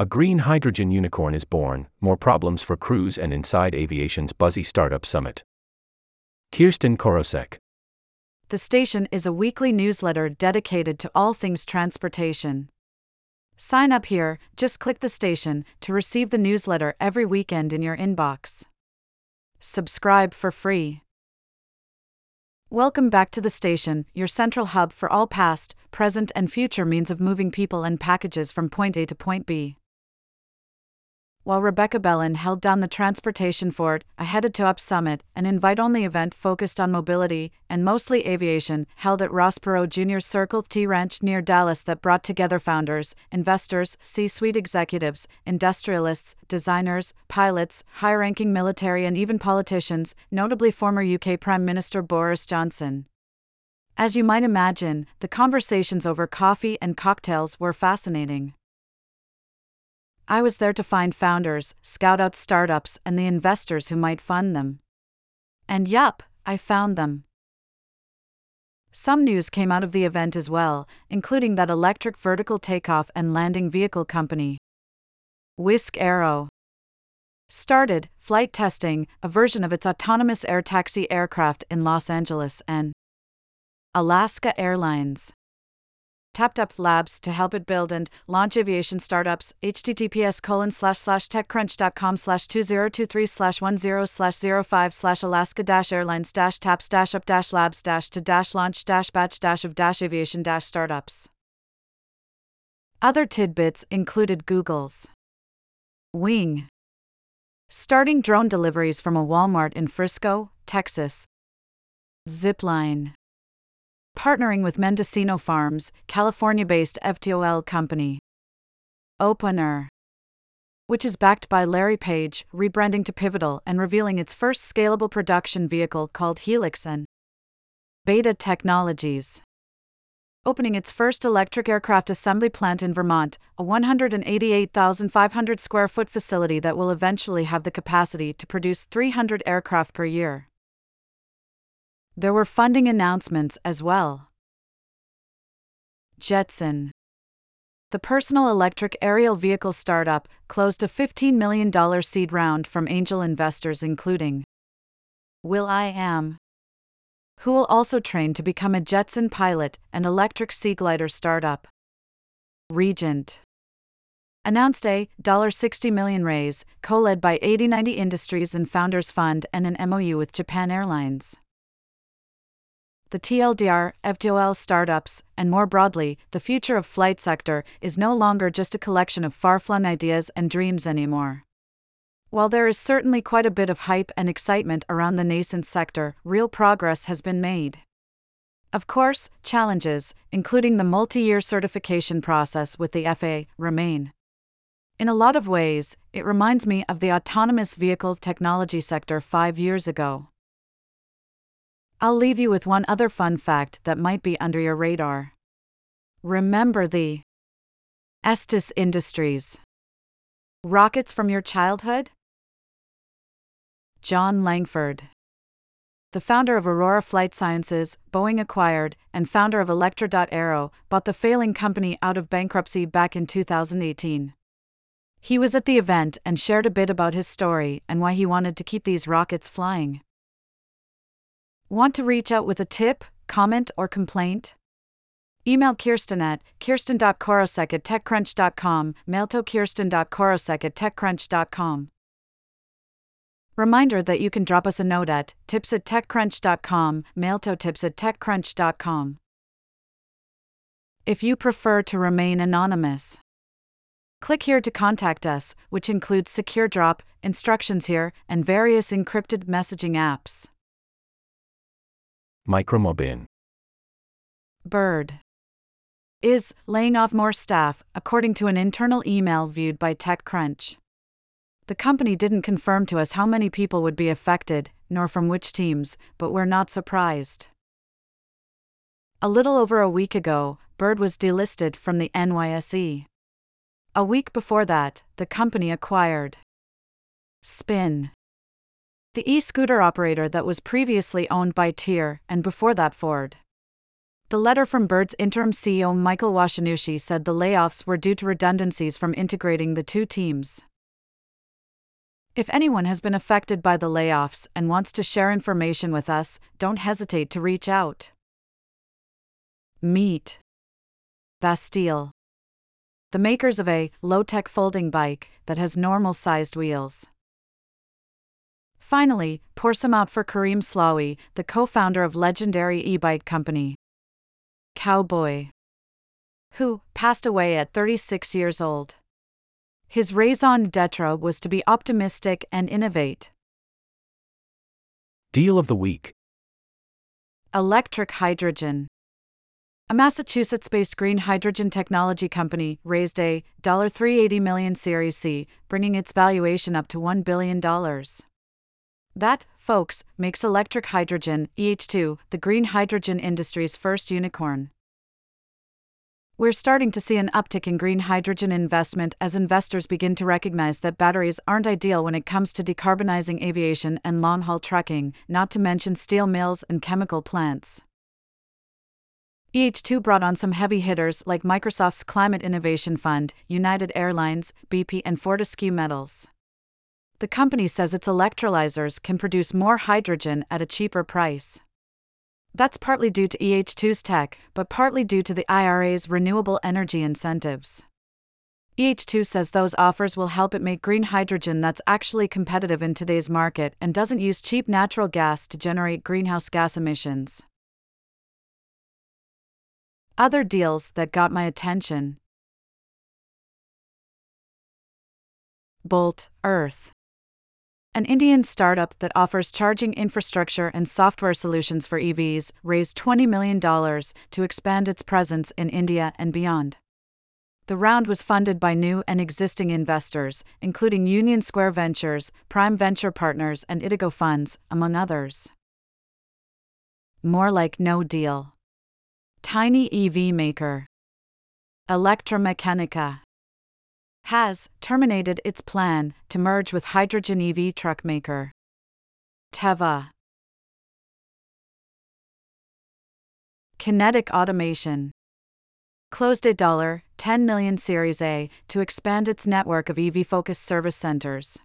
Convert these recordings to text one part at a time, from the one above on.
A green hydrogen unicorn is born, more problems for Cruise and inside aviation's buzzy startup summit. Kirsten Korosek. The station is a weekly newsletter dedicated to all things transportation. Sign up here, just click the station to receive the newsletter every weekend in your inbox. Subscribe for free. Welcome back to the station, your central hub for all past, present, and future means of moving people and packages from point A to point B. While Rebecca Bellan held down the transportation fort, I headed to Up Summit, an invite only event focused on mobility and mostly aviation, held at Ross Perot Jr.'s Circle T Ranch near Dallas that brought together founders, investors, C suite executives, industrialists, designers, pilots, high ranking military, and even politicians, notably former UK Prime Minister Boris Johnson. As you might imagine, the conversations over coffee and cocktails were fascinating. I was there to find founders, scout out startups, and the investors who might fund them. And yup, I found them. Some news came out of the event as well, including that electric vertical takeoff and landing vehicle company. Wisk Aero started flight testing a version of its autonomous air taxi aircraft in Los Angeles and Alaska Airlines tapped up labs to help it build and launch aviation startups. Https colon slash slash techcrunch.com slash 2023 slash 10 slash 05 slash alaska dash airlines dash taps dash up dash labs dash to dash launch dash batch dash of dash aviation dash startups. Other tidbits included google's wing. Starting drone deliveries from a walmart in frisco texas. Zipline partnering with Mendocino Farms, California based eVTOL company. Opener, which is backed by Larry Page, rebranding to Pivotal and revealing its first scalable production vehicle called Helix and Beta Technologies. Opening its first electric aircraft assembly plant in Vermont, a 188,500 square foot facility that will eventually have the capacity to produce 300 aircraft per year. There were funding announcements as well. Jetson. The personal electric aerial vehicle startup closed a $15 million seed round from angel investors, including Will I Am, who will also train to become a Jetson pilot and electric sea glider startup. Regent announced a $60 million raise, co led by 8090 Industries and Founders Fund, and an MOU with Japan Airlines the TLDR, eVTOL startups, and more broadly, the future of flight sector is no longer just a collection of far-flung ideas and dreams anymore. While there is certainly quite a bit of hype and excitement around the nascent sector, real progress has been made. Of course, challenges, including the multi year certification process with the FAA, remain. In a lot of ways, it reminds me of the autonomous vehicle technology sector five years ago. I'll leave you with one other fun fact that might be under your radar. Remember the Estes Industries rockets from your childhood? John Langford, the founder of Aurora Flight Sciences, Boeing acquired, and founder of Electra. Aero, bought the failing company out of bankruptcy back in 2018. He was at the event and shared a bit about his story and why he wanted to keep these rockets flying. Want to reach out with a tip, comment, or complaint? Email Kirsten at kirsten.korosek at techcrunch.com, mail to kirsten.korosek at techcrunch.com. Reminder that you can drop us a note at tips at techcrunch.com, mail to tips at techcrunch.com. If you prefer to remain anonymous, click here to contact us, which includes Secure Drop, instructions here, and various encrypted messaging apps. Micromobin. Bird is laying off more staff, according to an internal email viewed by TechCrunch. The company didn't confirm to us how many people would be affected, nor from which teams, but we're not surprised. A little over a week ago, Bird was delisted from the NYSE. A week before that, the company acquired Spin the e scooter operator that was previously owned by TIER and before that Ford. The letter from Bird's interim CEO Michael Washinushi said the layoffs were due to redundancies from integrating the two teams. If anyone has been affected by the layoffs and wants to share information with us, don't hesitate to reach out. Meet Bastille, the makers of a low tech folding bike that has normal sized wheels. Finally, pour some out for Karim Slaoui, the co founder of legendary e bike company. Cowboy, who passed away at 36 years old. His raison d'etre was to be optimistic and innovate. Deal of the week Electric hydrogen. A Massachusetts based green hydrogen technology company raised a $380 million Series C, bringing its valuation up to $1 billion. That, folks, makes electric hydrogen, EH2, the green hydrogen industry's first unicorn. We're starting to see an uptick in green hydrogen investment as investors begin to recognize that batteries aren't ideal when it comes to decarbonizing aviation and long haul trucking, not to mention steel mills and chemical plants. EH2 brought on some heavy hitters like Microsoft's Climate Innovation Fund, United Airlines, BP, and Fortescue Metals. The company says its electrolyzers can produce more hydrogen at a cheaper price. That's partly due to EH2's tech, but partly due to the IRA's renewable energy incentives. EH2 says those offers will help it make green hydrogen that's actually competitive in today's market and doesn't use cheap natural gas to generate greenhouse gas emissions. Other deals that got my attention Bolt Earth an Indian startup that offers charging infrastructure and software solutions for EVs raised $20 million to expand its presence in India and beyond. The round was funded by new and existing investors, including Union Square Ventures, Prime Venture Partners, and Itigo Funds, among others. More like no deal. Tiny EV maker. ElectraMeccanica has terminated its plan to merge with hydrogen EV truck maker Tevva. Kinetic Automation closed a $10 million Series A to expand its network of EV focused service centers.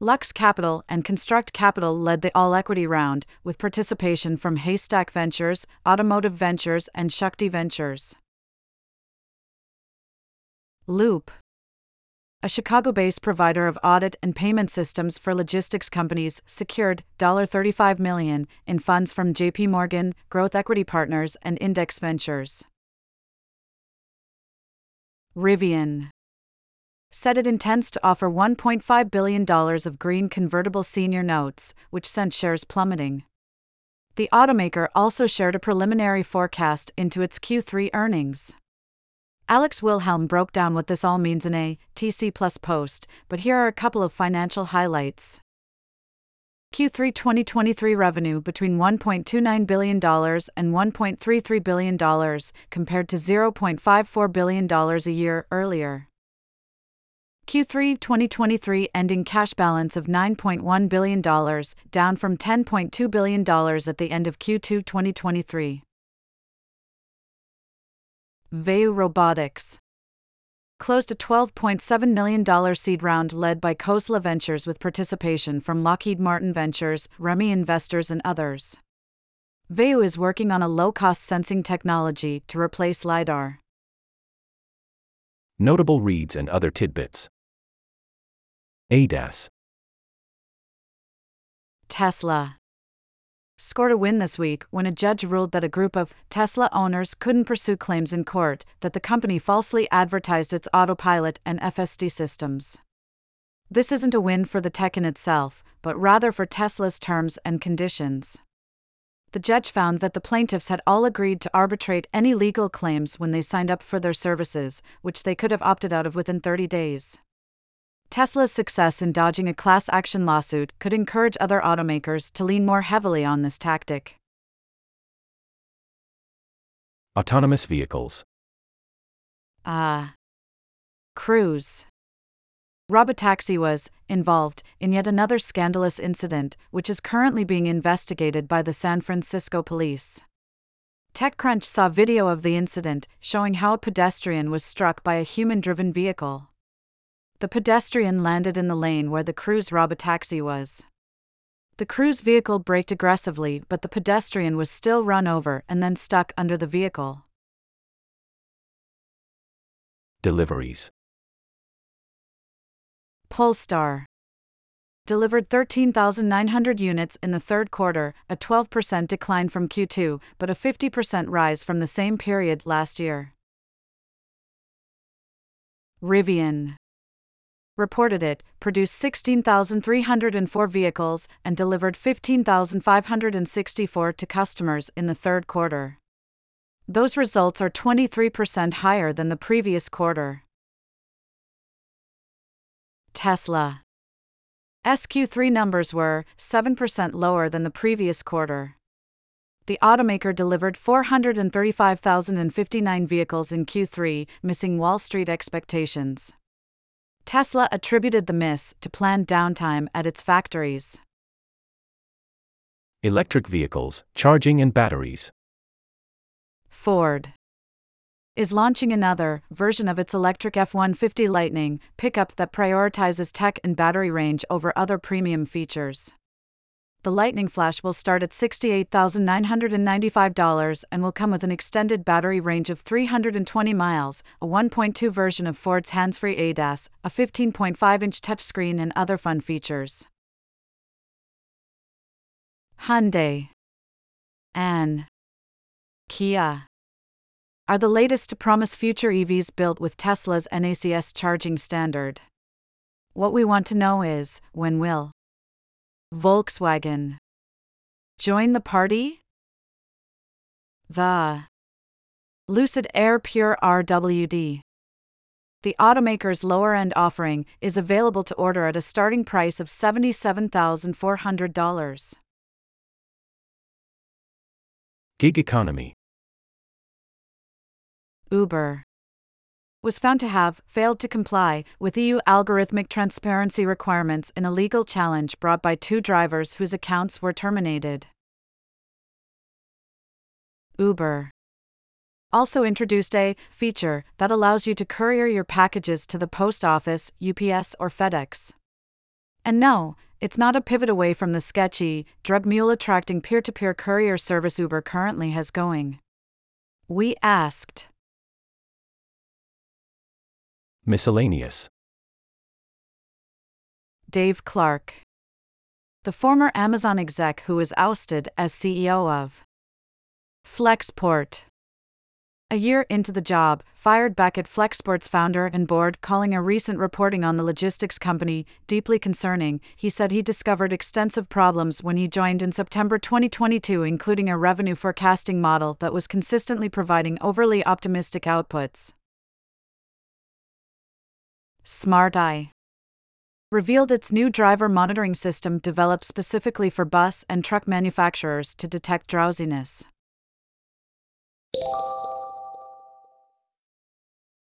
Lux Capital and Construct Capital led the all equity round, with participation from Haystack Ventures, Automotive Ventures, and Shakti Ventures. Loop a Chicago based provider of audit and payment systems for logistics companies, secured $35 million in funds from JP Morgan, Growth Equity Partners, and Index Ventures. Rivian said it intends to offer $1.5 billion of green convertible senior notes, which sent shares plummeting. The automaker also shared a preliminary forecast into its Q3 earnings. Alex Wilhelm broke down what this all means in a TC Plus post, but here are a couple of financial highlights. Q3 2023 revenue between $1.29 billion and $1.33 billion, compared to $0.54 billion a year earlier. Q3 2023 ending cash balance of $9.1 billion, down from $10.2 billion at the end of Q2 2023. Vayu Robotics closed a $12.7 million seed round led by Khosla Ventures with participation from Lockheed Martin Ventures, Remy Investors, and others. Vayu is working on a low cost sensing technology to replace LiDAR. Notable reads and other tidbits. ADAS Tesla scored a win this week when a judge ruled that a group of Tesla owners couldn't pursue claims in court that the company falsely advertised its autopilot and FSD systems. This isn't a win for the tech in itself, but rather for Tesla's terms and conditions. The judge found that the plaintiffs had all agreed to arbitrate any legal claims when they signed up for their services, which they could have opted out of within 30 days. Tesla's success in dodging a class action lawsuit could encourage other automakers to lean more heavily on this tactic. Autonomous vehicles. Ah. Uh, Cruise. Robotaxi was involved in yet another scandalous incident, which is currently being investigated by the San Francisco police. TechCrunch saw video of the incident showing how a pedestrian was struck by a human driven vehicle. The pedestrian landed in the lane where the Cruise robotaxi was. The Cruise vehicle braked aggressively, but the pedestrian was still run over and then stuck under the vehicle. Deliveries. Polestar delivered 13,900 units in the third quarter, a 12% decline from Q2, but a 50% rise from the same period last year. Rivian reported it produced 16,304 vehicles and delivered 15,564 to customers in the third quarter. Those results are 23% higher than the previous quarter. Tesla SQ3 numbers were 7% lower than the previous quarter. The automaker delivered 435,059 vehicles in Q3, missing Wall Street expectations. Tesla attributed the miss to planned downtime at its factories. Electric vehicles, charging and batteries. Ford is launching another version of its electric F 150 Lightning pickup that prioritizes tech and battery range over other premium features. The Lightning Flash will start at $68,995 and will come with an extended battery range of 320 miles, a 1.2 version of Ford's hands free ADAS, a 15.5 inch touchscreen, and other fun features. Hyundai and Kia are the latest to promise future EVs built with Tesla's NACS charging standard. What we want to know is when will Volkswagen join the party? The Lucid Air Pure RWD. The automaker's lower end offering is available to order at a starting price of $77,400. Gig economy. Uber was found to have failed to comply with EU algorithmic transparency requirements in a legal challenge brought by two drivers whose accounts were terminated. Uber also introduced a feature that allows you to courier your packages to the post office, UPS, or FedEx. And no, it's not a pivot away from the sketchy, drug mule attracting peer to peer courier service Uber currently has going. We asked Miscellaneous. Dave Clark, the former Amazon exec who was ousted as CEO of Flexport. A year into the job, fired back at Flexport's founder and board, calling a recent reporting on the logistics company deeply concerning, he said he discovered extensive problems when he joined in September 2022, including a revenue forecasting model that was consistently providing overly optimistic outputs. Smart Eye revealed its new driver monitoring system developed specifically for bus and truck manufacturers to detect drowsiness.